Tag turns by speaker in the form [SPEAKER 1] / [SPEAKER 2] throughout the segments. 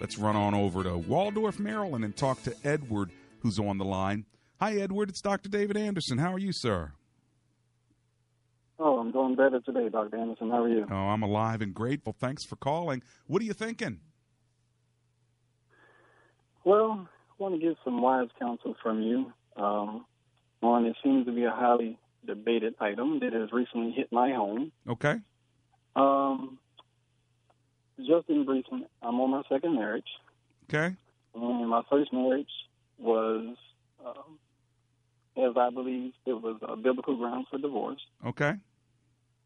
[SPEAKER 1] Let's run on over to Waldorf, Maryland, and talk to Edward, who's on the line. Hi, Edward. It's Dr. David Anderson. How are you, sir?
[SPEAKER 2] Oh, I'm doing better today, Dr. Anderson. How are you?
[SPEAKER 1] Oh, I'm alive and grateful. Thanks for calling. What are you thinking?
[SPEAKER 2] Well, I want to get some wise counsel from you. Um, one, it seems to be a highly debated item that has recently hit my home.
[SPEAKER 1] Okay.
[SPEAKER 2] Um, just in brief, I'm on my second marriage.
[SPEAKER 1] Okay.
[SPEAKER 2] And my first marriage was, um, as I believe, it was a biblical grounds for divorce.
[SPEAKER 1] Okay.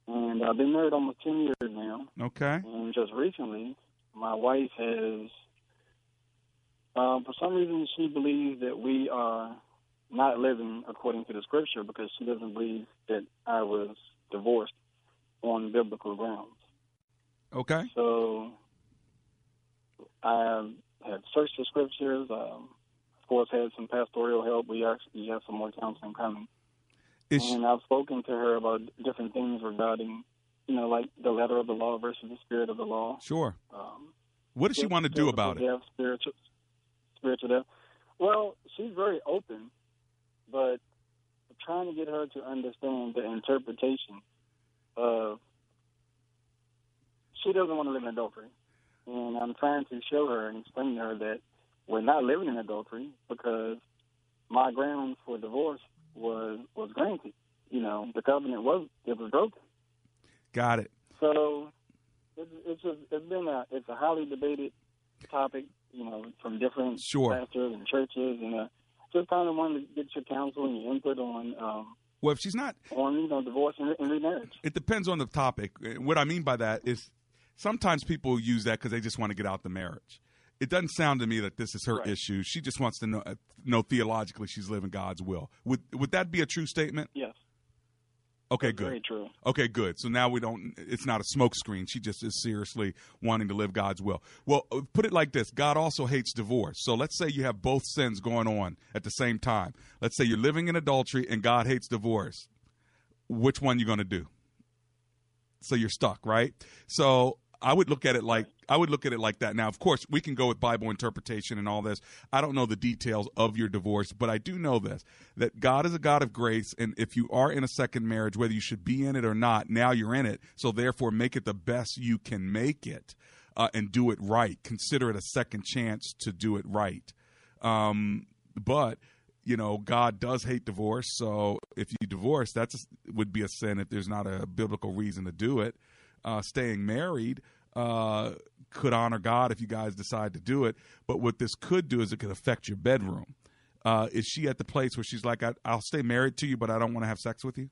[SPEAKER 2] And I've been married almost 10 years now.
[SPEAKER 1] Okay.
[SPEAKER 2] And just recently, my wife has, um, for some reason, she believes that we are not living according to the scripture because she doesn't believe that I was divorced on biblical grounds.
[SPEAKER 1] Okay.
[SPEAKER 2] So I have searched the scriptures. Um, of course, had some pastoral help. We actually have some more counseling coming.
[SPEAKER 1] Is
[SPEAKER 2] and I've spoken to her about different things regarding, you know, like the letter of the law versus the spirit of the law.
[SPEAKER 1] Sure.
[SPEAKER 2] Um,
[SPEAKER 1] what does she want to do about it?
[SPEAKER 2] Spiritual, spiritual death. Well, she's very open, but trying to get her to understand the interpretation of she doesn't want to live in adultery. And I'm trying to show her and explain to her that we're not living in adultery because my grounds for divorce was was granted. You know, the covenant was it was broken.
[SPEAKER 1] Got it.
[SPEAKER 2] So it's it's, a, it's been a it's a highly debated topic. You know, from different
[SPEAKER 1] sure.
[SPEAKER 2] pastors and churches, and uh, just kind of wanted to get your counsel and your input on. Um,
[SPEAKER 1] well, if she's not
[SPEAKER 2] on you know divorce and, and remarriage,
[SPEAKER 1] it depends on the topic. What I mean by that is sometimes people use that because they just want to get out the marriage. It doesn't sound to me that this is her
[SPEAKER 2] right.
[SPEAKER 1] issue. She just wants to know, uh, know theologically she's living God's will. Would would that be a true statement?
[SPEAKER 2] Yes.
[SPEAKER 1] Okay,
[SPEAKER 2] That's
[SPEAKER 1] good.
[SPEAKER 2] Very true.
[SPEAKER 1] Okay, good. So now we don't. It's not a smokescreen. She just is seriously wanting to live God's will. Well, uh, put it like this: God also hates divorce. So let's say you have both sins going on at the same time. Let's say you're living in adultery and God hates divorce. Which one you going to do? So you're stuck, right? So I would look at it like I would look at it like that. Now, of course, we can go with Bible interpretation and all this. I don't know the details of your divorce, but I do know this that God is a God of grace, and if you are in a second marriage, whether you should be in it or not, now you're in it. So therefore, make it the best you can make it, uh, and do it right. Consider it a second chance to do it right. Um, but you know, God does hate divorce. So if you divorce, that would be a sin if there's not a biblical reason to do it. Uh, staying married uh, could honor God if you guys decide to do it. But what this could do is it could affect your bedroom. Uh, is she at the place where she's like, I, will stay married to you, but I don't want to have sex with you?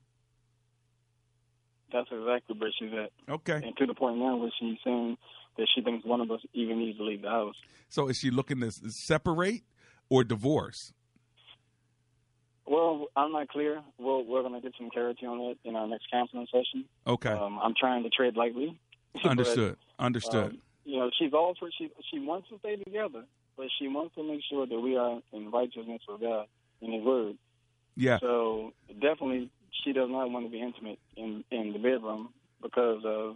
[SPEAKER 2] That's exactly where she's at.
[SPEAKER 1] Okay.
[SPEAKER 2] And to the point now where she's saying that she thinks one of us even needs to leave the house.
[SPEAKER 1] So is she looking to separate or divorce?
[SPEAKER 2] Well, I'm not clear. We'll, we're going to get some clarity on it in our next counseling session.
[SPEAKER 1] Okay.
[SPEAKER 2] Um, I'm trying to tread lightly.
[SPEAKER 1] Understood.
[SPEAKER 2] but,
[SPEAKER 1] Understood.
[SPEAKER 2] Um, you know, she's all for she she wants to stay together, but she wants to make sure that we are in righteousness with God in His Word.
[SPEAKER 1] Yeah.
[SPEAKER 2] So definitely, she does not want to be intimate in in the bedroom because of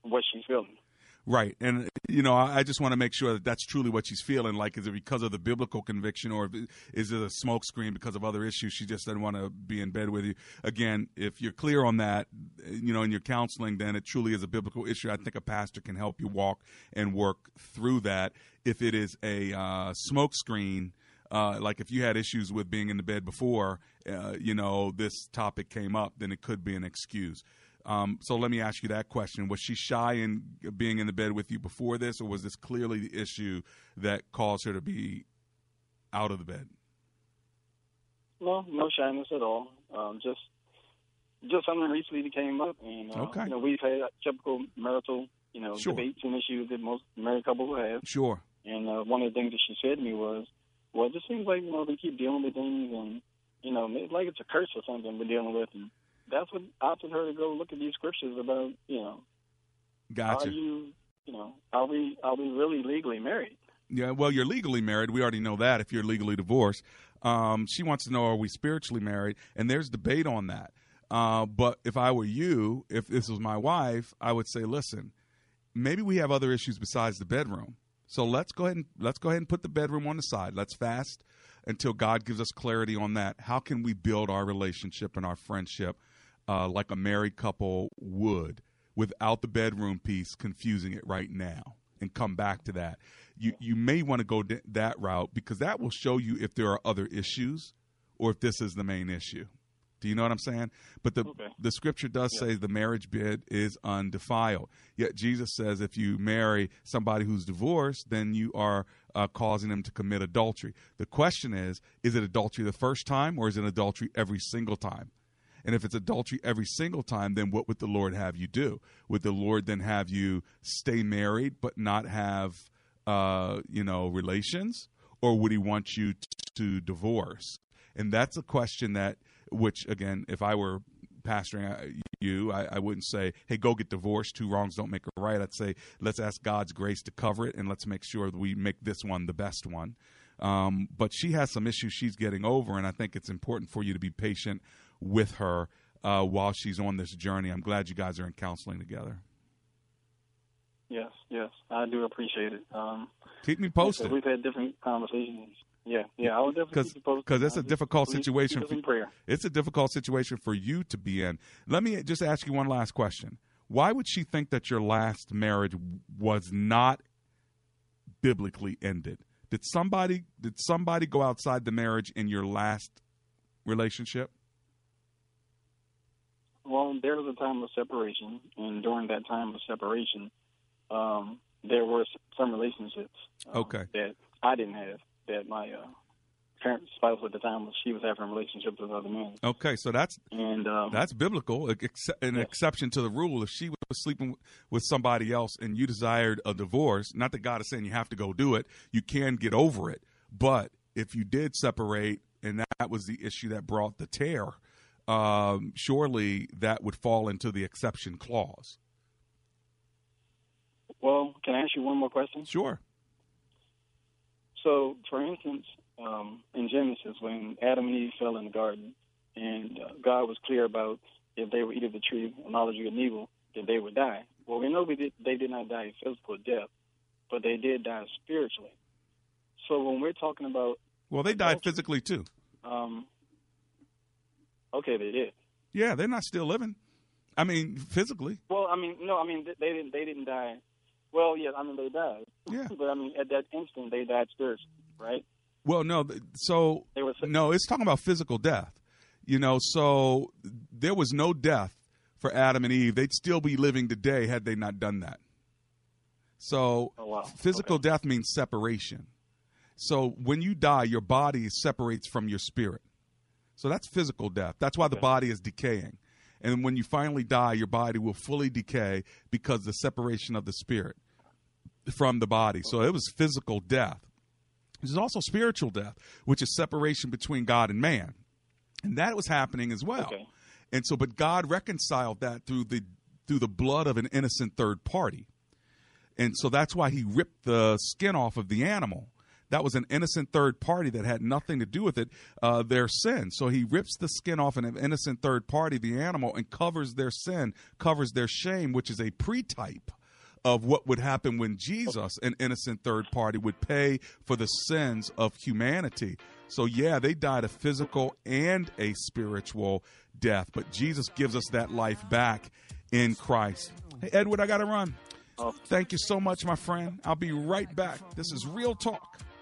[SPEAKER 2] what she's feeling.
[SPEAKER 1] Right. And, you know, I, I just want to make sure that that's truly what she's feeling. Like, is it because of the biblical conviction or is it a smokescreen because of other issues? She just doesn't want to be in bed with you. Again, if you're clear on that, you know, in your counseling, then it truly is a biblical issue. I think a pastor can help you walk and work through that. If it is a uh, smokescreen, Uh, like if you had issues with being in the bed before, uh, you know, this topic came up, then it could be an excuse. Um, so let me ask you that question: Was she shy in being in the bed with you before this, or was this clearly the issue that caused her to be out of the bed?
[SPEAKER 2] No, no shyness at all. Um, just just something recently came up, and uh,
[SPEAKER 1] Okay.
[SPEAKER 2] you know we've had typical marital, you know,
[SPEAKER 1] Sure.
[SPEAKER 2] debates and issues that most married couples have.
[SPEAKER 1] Sure.
[SPEAKER 2] And uh, one of the things that she said to me was, "Well, it just seems like you know they keep dealing with things, and you know, it's like it's a curse or something we're dealing with." And that's what opted her to go look at these scriptures about, you know,
[SPEAKER 1] Gotcha.
[SPEAKER 2] are you, you know, are we are we really legally married?
[SPEAKER 1] Yeah, well, you're legally married. We already know that if you're legally divorced. Um, she wants to know, are we spiritually married? And there's debate on that. Uh, but if I were you, if this was my wife, I would say, listen, maybe we have other issues besides the bedroom. So let's go ahead and let's go ahead and put the bedroom on the side. Let's fast until God gives us clarity on that. How can we build our relationship and our friendship uh, like a married couple would without the bedroom piece confusing it right now? And come back to that. You you may want to go d- that route because that will show you if there are other issues or if this is the main issue. Do you know what I'm saying? But the
[SPEAKER 2] Okay.
[SPEAKER 1] the scripture does say the marriage bed is undefiled. Yet Jesus says if you marry somebody who's divorced, then you are uh, causing them to commit adultery. The question is: Is it adultery the first time, or is it adultery every single time? And if it's adultery every single time, then what would the Lord have you do? Would the Lord then have you stay married but not have, uh, you know, relations, or would He want you to divorce? And that's a question that, which again, if I were pastoring uh, you, I, I wouldn't say, "Hey, go get divorced. Two wrongs don't make a right." I'd say, "Let's ask God's grace to cover it, and let's make sure that we make this one the best one." Um, but she has some issues she's getting over, and I think it's important for you to be patient with her uh, while she's on this journey. I'm glad you guys are in counseling together.
[SPEAKER 2] Yes, yes, I do appreciate it. Um,
[SPEAKER 1] Keep me
[SPEAKER 2] like I said,
[SPEAKER 1] posted
[SPEAKER 2] We've had different conversations. Yeah, yeah, I would definitely
[SPEAKER 1] because
[SPEAKER 2] keep you posted.
[SPEAKER 1] because it's a difficult
[SPEAKER 2] please
[SPEAKER 1] situation. For, it's a difficult situation for you to be in. Let me just ask you one last question. Why would she think that your last marriage was not biblically ended? Did somebody did somebody go outside the marriage in your last relationship?
[SPEAKER 2] There was a time of separation, and during that time of separation, um, there were some relationships uh,
[SPEAKER 1] Okay.
[SPEAKER 2] that I didn't have. That my uh, current spouse at the time was she was having relationships with other men,
[SPEAKER 1] Okay, so that's
[SPEAKER 2] and um,
[SPEAKER 1] That's biblical, ex- an exception to the rule. If she was sleeping with somebody else and you desired a divorce, not that God is saying you have to go do it, you can get over it. But if you did separate and that was the issue that brought the tear, um, surely that would fall into the exception clause.
[SPEAKER 2] well, can I ask you one more question?
[SPEAKER 1] Sure.
[SPEAKER 2] So, for instance, um, in Genesis, when Adam and Eve fell in the garden, and uh, God was clear about if they were eat of the tree of knowledge of evil, that they would die. Well, we know we did, they did not die a physical death, but they did die spiritually. So when we're talking about,
[SPEAKER 1] Well, they died physically too.
[SPEAKER 2] um, okay, they did.
[SPEAKER 1] Yeah, they're not still living. I mean, physically.
[SPEAKER 2] Well, I mean, no, I mean they didn't. They didn't die. Well, yeah, I mean they died.
[SPEAKER 1] Yeah.
[SPEAKER 2] but I mean at that instant they died spiritually, right?
[SPEAKER 1] Well, no. So
[SPEAKER 2] They were.
[SPEAKER 1] No, it's talking about physical death. You know, so there was no death for Adam and Eve. They'd still be living today had they not done that. So
[SPEAKER 2] Oh, wow.
[SPEAKER 1] physical
[SPEAKER 2] Okay.
[SPEAKER 1] death means separation. So when you die, your body separates from your spirit. So that's physical death. That's why the body is decaying. And when you finally die, your body will fully decay because the separation of the spirit from the body. So it was physical death. There's also spiritual death, which is separation between God and man. And that was happening as well.
[SPEAKER 2] Okay.
[SPEAKER 1] And so but God reconciled that through the through the blood of an innocent third party. And so that's why he ripped the skin off of the animal. That was an innocent third party that had nothing to do with it, uh, their sin. So he rips the skin off an innocent third party, the animal, and covers their sin, covers their shame, which is a pre-type of what would happen when Jesus, an innocent third party, would pay for the sins of humanity. So, yeah, they died a physical and a spiritual death, but Jesus gives us that life back in Christ. Hey, Edward, I got to run.
[SPEAKER 2] Oh.
[SPEAKER 1] Thank you so much, my friend. I'll be right back. This is Real Talk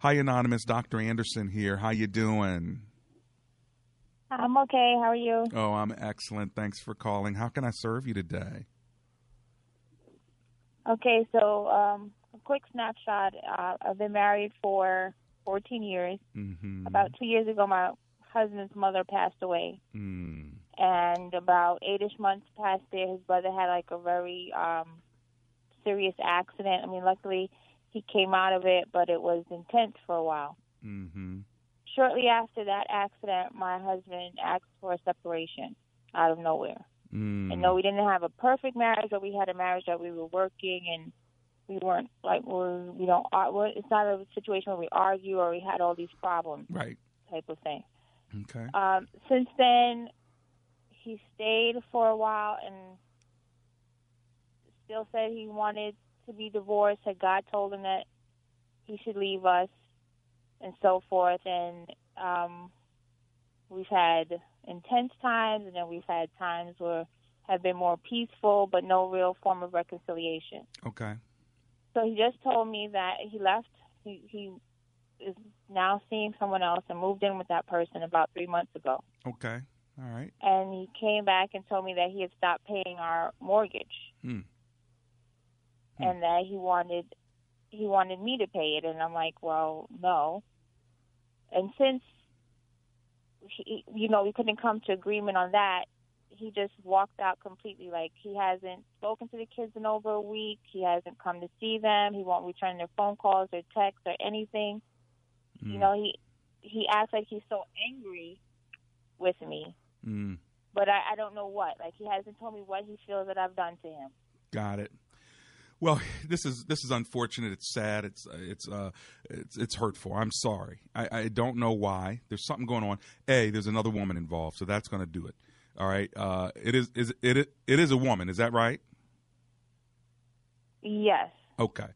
[SPEAKER 1] Hi, anonymous. Dr. Anderson here. How you doing?
[SPEAKER 3] I'm okay. How are you?
[SPEAKER 1] Oh, I'm excellent. Thanks for calling. How can I serve you today?
[SPEAKER 3] Okay, so um, a quick snapshot. Uh, I've been married for 14 years.
[SPEAKER 1] Mm-hmm.
[SPEAKER 3] About two years ago, my husband's mother passed away.
[SPEAKER 1] Mm.
[SPEAKER 3] And about eight-ish months past there, his brother had like a very um, serious accident. I mean, luckily he came out of it, but it was intense for a while.
[SPEAKER 1] Mm-hmm.
[SPEAKER 3] Shortly after that accident, my husband asked for a separation out of nowhere.
[SPEAKER 1] Mm.
[SPEAKER 3] And no, we didn't have a perfect marriage, but we had a marriage that we were working and we weren't like we're we don't we're, it's not a situation where we argue or we had all these problems
[SPEAKER 1] Right.
[SPEAKER 3] type of thing.
[SPEAKER 1] Okay.
[SPEAKER 3] Um, since then, he stayed for a while and still said he wanted to be divorced. That God told him that he should leave us, and so forth. And um, we've had intense times, and then we've had times where have been more peaceful, but no real form of reconciliation.
[SPEAKER 1] Okay.
[SPEAKER 3] So he just told me that he left. He he is now seeing someone else and moved in with that person about three months ago.
[SPEAKER 1] Okay. All right.
[SPEAKER 3] And he came back and told me that he had stopped paying our mortgage
[SPEAKER 1] Hmm. Hmm.
[SPEAKER 3] and that he wanted he wanted me to pay it. And I'm like, well, no. And since he, you know we couldn't come to agreement on that, he just walked out completely. Like he hasn't spoken to the kids in over a week. He hasn't come to see them. He won't return their phone calls or texts or anything. You know, he he acts like he's so angry with me,
[SPEAKER 1] Mm.
[SPEAKER 3] but I, I don't know what. Like he hasn't told me what he feels that I've done to him.
[SPEAKER 1] Got it. Well, this is this is unfortunate. It's sad. It's it's uh it's it's hurtful. I'm sorry. I, I don't know why. There's something going on. A, there's another woman involved, so that's going to do it. All right. Uh, it is is it it is a woman. Is that right?
[SPEAKER 3] Yes.
[SPEAKER 1] Okay.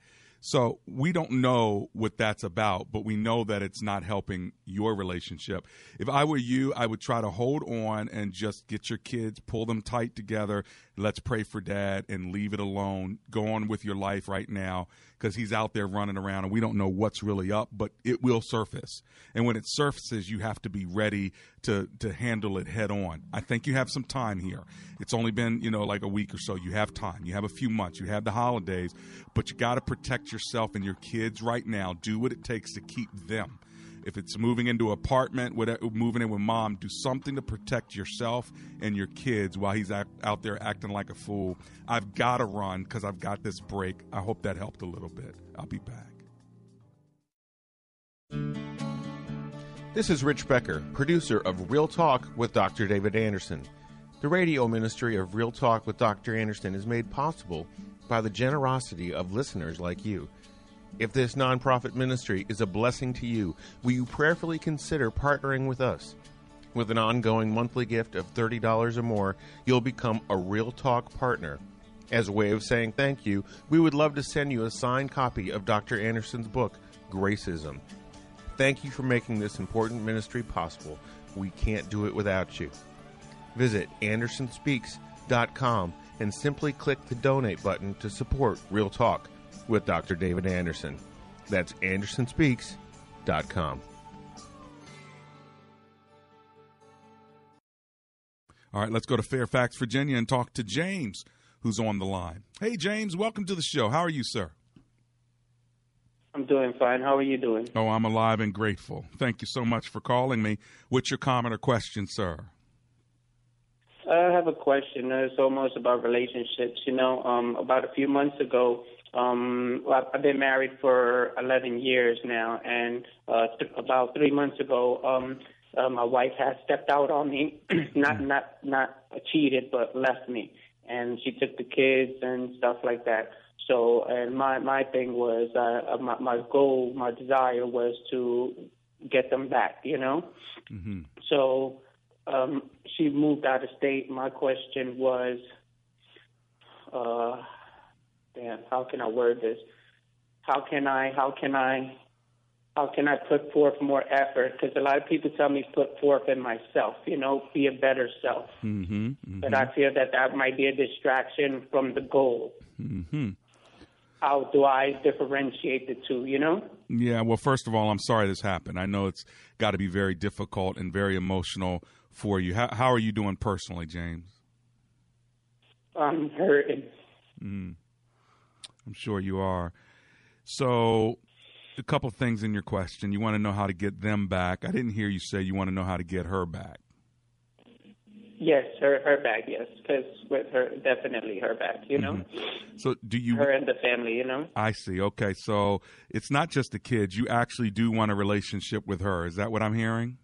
[SPEAKER 1] So we don't know what that's about, but we know that it's not helping your relationship. If I were you, I would try to hold on and just get your kids, pull them tight together. Let's pray for dad and leave it alone. Go on with your life right now because he's out there running around and we don't know what's really up, but it will surface. And when it surfaces, you have to be ready to, to handle it head on. I think you have some time here. It's only been, you know, like a week or so. You have time. You have a few months. You have the holidays, but you got to protect yourself and your kids right now. Do what it takes to keep them. If it's moving into an apartment, whatever, moving in with mom, do something to protect yourself and your kids while he's act, out there acting like a fool. I've got to run because I've got this break. I hope that helped a little bit. I'll be back.
[SPEAKER 4] This is Rich Becker, producer of Real Talk with Dr. David Anderson. The radio ministry of Real Talk with Dr. Anderson is made possible by the generosity of listeners like you. If this nonprofit ministry is a blessing to you, will you prayerfully consider partnering with us? With an ongoing monthly gift of $30 or more, you'll become a Real Talk partner. As a way of saying thank you, we would love to send you a signed copy of Dr. Anderson's book, Gracism. Thank you for making this important ministry possible. We can't do it without you. Visit AndersonSpeaks.com and simply click the donate button to support Real Talk with Dr. David Anderson. That's AndersonSpeaks.com.
[SPEAKER 1] All right, let's go to Fairfax, Virginia, and talk to James, who's on the line. Hey, James, welcome to the show. How are you, sir?
[SPEAKER 5] I'm doing fine. How are you doing?
[SPEAKER 1] Oh, I'm alive and grateful. Thank you so much for calling me. What's your comment or question, sir?
[SPEAKER 5] I have a question. It's almost about relationships. You know, um, about a few months ago, um, I've been married for 11 years now, and uh, th- about three months ago, um, uh, my wife has stepped out on me, not not not cheated, but left me, and she took the kids and stuff like that. So, and my my thing was, uh, my my goal, my desire was to get them back. You know.
[SPEAKER 1] Mm-hmm.
[SPEAKER 5] So um, she she moved out of state, my question was, uh, damn, how can I word this? How can I, how can I, how can I put forth more effort? Because a lot of people tell me put forth in myself, you know, be a better self.
[SPEAKER 1] Mm-hmm, mm-hmm.
[SPEAKER 5] But I feel that that might be a distraction from the goal.
[SPEAKER 1] Mm-hmm.
[SPEAKER 5] How do I differentiate the two, you know?
[SPEAKER 1] Yeah, well, first of all, I'm sorry this happened. I know it's got to be very difficult and very emotional for you. How, how are you doing personally, James?
[SPEAKER 5] I'm hurting.
[SPEAKER 1] Mm. I'm sure you are. So, a couple things in your question. You want to know how to get them back. I didn't hear you say you want to know how to get her back.
[SPEAKER 5] Yes, her her back. Yes, because with her, definitely her back. You know.
[SPEAKER 1] Mm-hmm. So do you?
[SPEAKER 5] Her and the family. You know.
[SPEAKER 1] I see. Okay, so it's not just the kids. You actually do want a relationship with her. Is that what I'm hearing?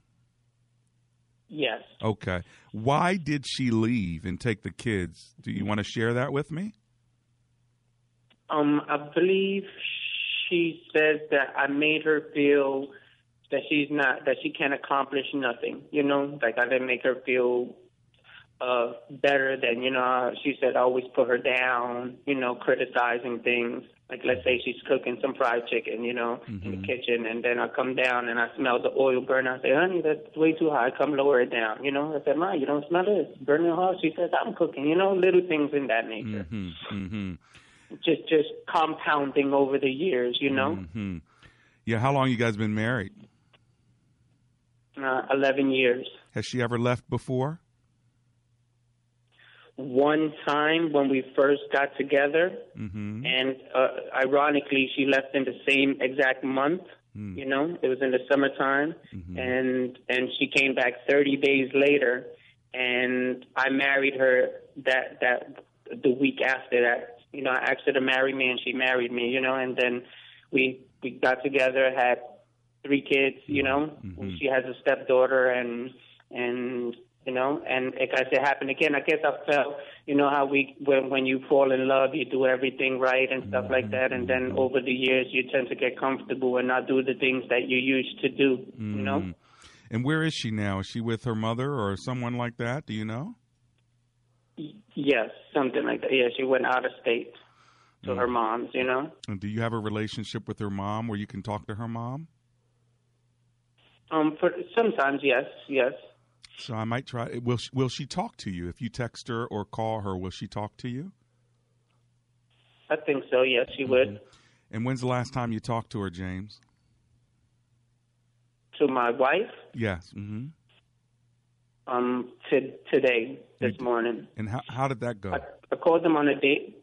[SPEAKER 5] Yes.
[SPEAKER 1] Okay. Why did she leave and take the kids? Do you want to share that with me?
[SPEAKER 5] Um, I believe she says that I made her feel that she's not that she can't accomplish nothing. You know, like I didn't make her feel uh better than you know. She said I always put her down. You know, criticizing things. Like let's say she's cooking some fried chicken, you know,
[SPEAKER 1] Mm-hmm.
[SPEAKER 5] in the kitchen, and then I come down and I smell the oil burn. I say, honey, that's way too high. Come lower it down. You know, I said, Ma, you don't smell it. It's burning hot. She says, I'm cooking. You know, little things in that nature.
[SPEAKER 1] Mm-hmm. Mm-hmm.
[SPEAKER 5] Just just compounding over the years. You know.
[SPEAKER 1] Mm-hmm. Yeah. How long you guys been married?
[SPEAKER 5] uh, 11 years.
[SPEAKER 1] Has she ever left before?
[SPEAKER 5] One time when we first got together,
[SPEAKER 1] Mm-hmm.
[SPEAKER 5] and uh, ironically, she left in the same exact month.
[SPEAKER 1] Mm.
[SPEAKER 5] You know, it was in the summertime,
[SPEAKER 1] Mm-hmm.
[SPEAKER 5] and and she came back 30 days later, and I married her that that the week after that. You know, I asked her to marry me, and she married me. You know, and then we we got together, had three kids. You know,
[SPEAKER 1] Mm-hmm.
[SPEAKER 5] she has a stepdaughter, and and you know, and like I said, happened again. I guess I felt, you know, how we when when you fall in love, you do everything right and stuff like that, and then over the years, you tend to get comfortable and not do the things that you used to do. You know,
[SPEAKER 1] Mm. And where is she now? Is she with her mother or someone like that? Do you know?
[SPEAKER 5] Yes, something like that. Yeah, she went out of state to
[SPEAKER 1] Mm.
[SPEAKER 5] her mom's. You know,
[SPEAKER 1] And do you have a relationship with her mom where you can talk to her mom?
[SPEAKER 5] um, for sometimes yes, yes.
[SPEAKER 1] So I might try. Will she, will she talk to you if you text her or call her? Will she talk to you?
[SPEAKER 5] I think so. Yes, she would.
[SPEAKER 1] And when's the last time you talked to her, James?
[SPEAKER 5] To my wife,
[SPEAKER 1] Yes. hmm
[SPEAKER 5] um, to today, this
[SPEAKER 1] You-
[SPEAKER 5] morning.
[SPEAKER 1] And how how did that go?
[SPEAKER 5] I, I called them on a date.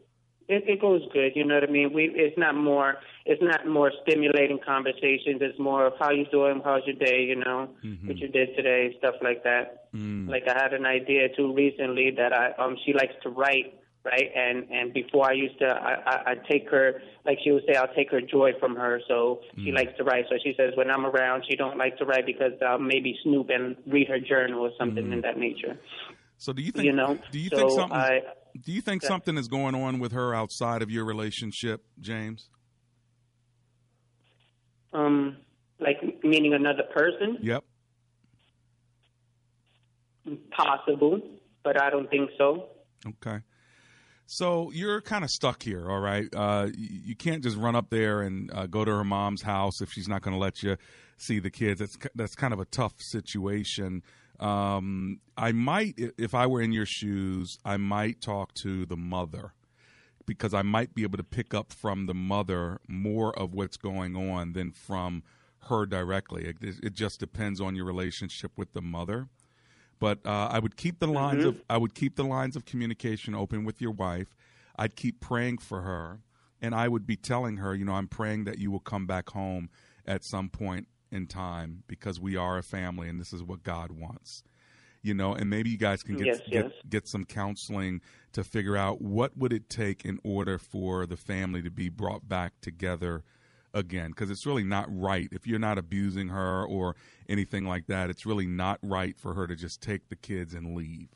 [SPEAKER 5] It, it goes good, you know what I mean. We it's not more it's not more stimulating conversations. It's more of how you doing, how's your day, you know,
[SPEAKER 1] Mm-hmm.
[SPEAKER 5] what you did today, stuff like that.
[SPEAKER 1] Mm.
[SPEAKER 5] Like I had an idea too recently that I um she likes to write, right? And and before I used to I I I'd take her like she would say I'll take her joy from her. So she
[SPEAKER 1] Mm.
[SPEAKER 5] likes to write. So she says when I'm around she don't like to write because I'll maybe snoop and read her journal or something
[SPEAKER 1] Mm.
[SPEAKER 5] in that nature.
[SPEAKER 1] So do you think?
[SPEAKER 5] You know.
[SPEAKER 1] Do you
[SPEAKER 5] so
[SPEAKER 1] think something?
[SPEAKER 5] I
[SPEAKER 1] do you think something is going on with her outside of your relationship, James?
[SPEAKER 5] Um, like meaning another person?
[SPEAKER 1] Yep.
[SPEAKER 5] Possible, but I don't think so.
[SPEAKER 1] Okay. So you're kind of stuck here, all right? Uh, you, can't just run up there and uh, go to her mom's house if she's not going to let you see the kids. That's that's kind of a tough situation. Um, I might, if I were in your shoes, I might talk to the mother because I might be able to pick up from the mother more of what's going on than from her directly. It, it just depends on your relationship with the mother but uh, I would keep the lines of I would keep the lines of communication open with your wife. I'd keep praying for her, and I would be telling her, you know, I'm praying that you will come back home at some point in time because we are a family, and this is what God wants. You know, and maybe you guys can get
[SPEAKER 5] Yes,
[SPEAKER 1] get
[SPEAKER 5] yes.
[SPEAKER 1] get some counseling to figure out what would it take in order for the family to be brought back together again because it's really not right. If you're not abusing her or anything like that it's really not right for her to just take the kids and leave.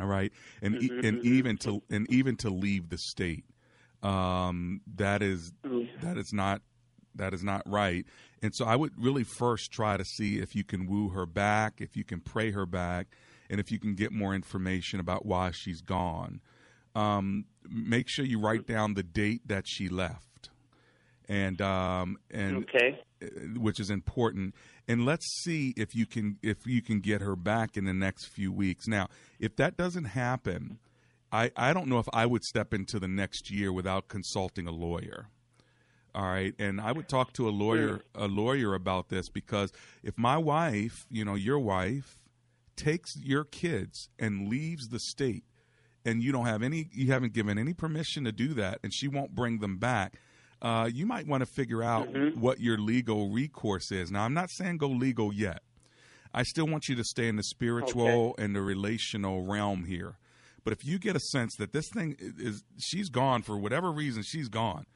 [SPEAKER 1] All right? And e- and even to and even to leave the state. Um that is that is not That is not right. And so I would really first try to see if you can woo her back, if you can pray her back, and if you can get more information about why she's gone. Um, make sure you write down the date that she left, and um, and
[SPEAKER 5] Okay.
[SPEAKER 1] uh, which is important. And let's see if you can if you can get her back in the next few weeks. Now, if that doesn't happen, I I don't know if I would step into the next year without consulting a lawyer. All right, and I would talk to a lawyer a lawyer about this because if my wife, you know, your wife takes your kids and leaves the state and you don't have any you haven't given any permission to do that and she won't bring them back uh, you might want to figure out what your legal recourse is now i'm not saying go legal yet i still want you to stay in the spiritual and the relational realm here but if you get a sense that this thing is she's gone for whatever reason she's gone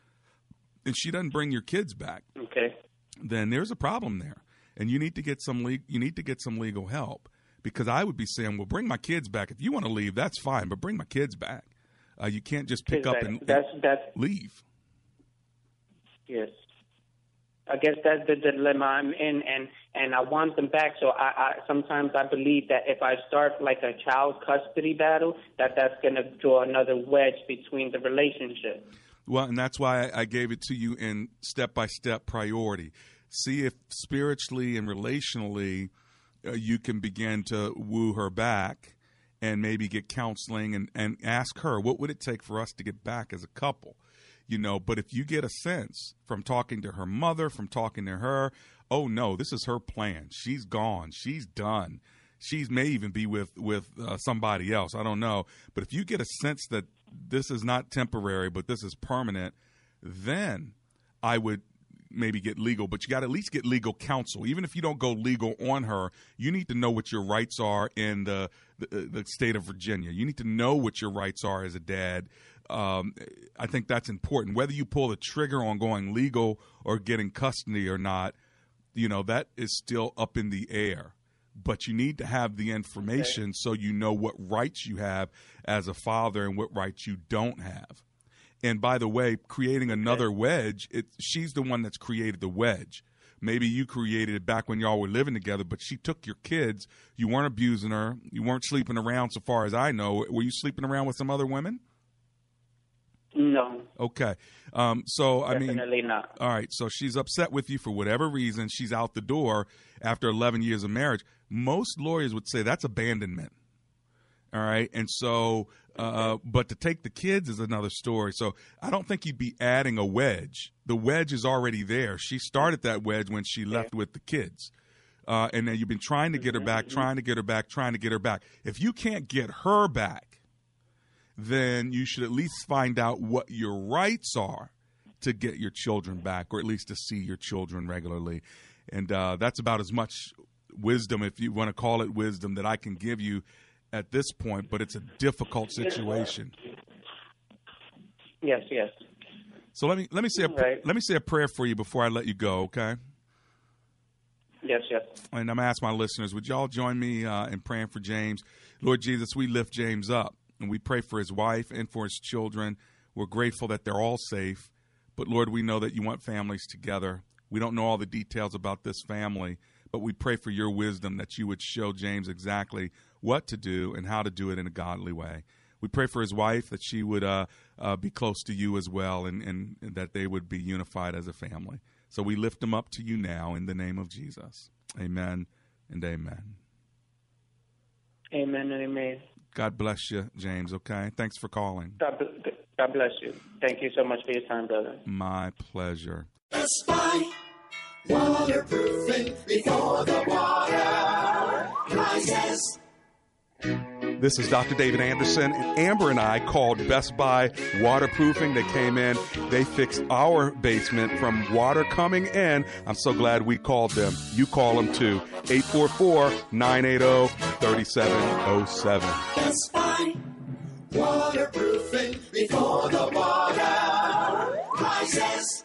[SPEAKER 1] and she doesn't bring your kids back
[SPEAKER 5] Okay.
[SPEAKER 1] then there's a problem there, and you need to get some le- you need to get some legal help because I would be saying, well, bring my kids back. If you want to leave, that's fine, but bring my kids back. Uh, you can't just pick up and,
[SPEAKER 5] that's that's
[SPEAKER 1] leave.
[SPEAKER 5] Yes. I guess that's the dilemma I'm in, and and I want them back. So I, I sometimes I believe that if I start like a child custody battle, that that's going to draw another wedge between the relationship.
[SPEAKER 1] Well, and that's why I gave it to you in step by step priority. See if spiritually and relationally uh, you can begin to woo her back and maybe get counseling and, and ask her, what would it take for us to get back as a couple? You know, but if you get a sense from talking to her mother, from talking to her, oh no, this is her plan. She's gone. She's done. She's may even be with with uh, somebody else. I don't know. But if you get a sense that this is not temporary, but this is permanent, then I would maybe get legal, but you got to at least get legal counsel. Even if you don't go legal on her, you need to know what your rights are in the the, the state of Virginia. You need to know what your rights are as a dad. Um, I think that's important. Whether you pull the trigger on going legal or getting custody or not, you know that is still up in the air. But you need to have the information so you know what rights you have as a father and what rights you don't have. And by the way, creating another wedge, it, she's the one that's created the wedge. Maybe you created it back when y'all were living together, but she took your kids. You weren't abusing her. You weren't sleeping around, so far as I know. Were you sleeping around with some other women?
[SPEAKER 5] No,
[SPEAKER 1] Okay. Um, so, I mean,
[SPEAKER 5] definitely not.
[SPEAKER 1] all right. So she's upset with you for whatever reason. She's out the door after 11 years of marriage. Most lawyers would say that's abandonment. All right. And so, uh, but to take the kids is another story. So I don't think you'd be adding a wedge. The wedge is already there. She started that wedge when she left with the kids. Uh, and then you've been trying to get her back, trying to get her back, trying to get her back. If you can't get her back, then you should at least find out what your rights are to get your children back, or at least to see your children regularly. And uh, that's about as much wisdom, if you want to call it wisdom, that I can give you at this point. But it's a difficult situation.
[SPEAKER 5] Yes, yes.
[SPEAKER 1] So let me let me say a,
[SPEAKER 5] Right.
[SPEAKER 1] let me say a prayer for you before I let you go. Okay.
[SPEAKER 5] Yes, yes.
[SPEAKER 1] And I'm going to ask my listeners, would y'all join me uh, in praying for James? Lord Jesus, we lift James up and we pray for his wife and for his children. We're grateful that they're all safe. But Lord, we know that you want families together. We don't know all the details about this family, but we pray for your wisdom that you would show James exactly what to do and how to do it in a godly way. We pray for his wife that she would uh, uh, be close to you as well and, and, that they would be unified as a family. So we lift them up to you now in the name of Jesus. Amen and amen.
[SPEAKER 5] Amen and amen.
[SPEAKER 1] God bless you, James, okay? Thanks for calling.
[SPEAKER 5] God, God bless you. Thank you so much for your time, brother.
[SPEAKER 1] My pleasure.
[SPEAKER 6] Best Buy. Waterproofing before the water rises.
[SPEAKER 1] This is Dr. David Anderson. And Amber and I called Best Buy Waterproofing. They came in, they fixed our basement from water coming in. I'm so glad we called them. You call them too. 844 980 3707.
[SPEAKER 6] Best Buy. Waterproofing before the water rises.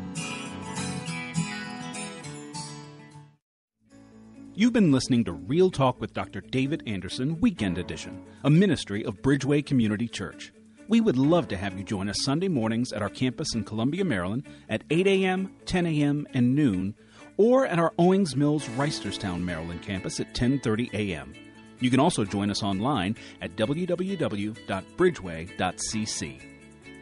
[SPEAKER 7] You've been listening to Real Talk with Dr. David Anderson, Weekend Edition, a ministry of Bridgeway Community Church. We would love to have you join us Sunday mornings at our campus in Columbia, Maryland at 8 a.m., 10 a.m., and noon, or at our Owings Mills Reisterstown, Maryland campus at 10:30 a.m. You can also join us online at www.bridgeway.cc.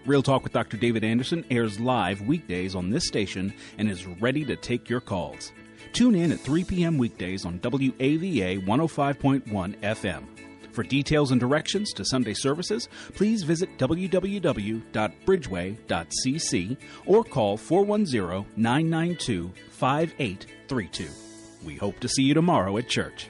[SPEAKER 7] Real Talk with Dr. David Anderson airs live weekdays on this station and is ready to take your calls. Tune in at 3 p.m. weekdays on WAVA 105.1 FM. For details and directions to Sunday services, please visit www.bridgeway.cc or call 410 992 5832. We hope to see you tomorrow at church.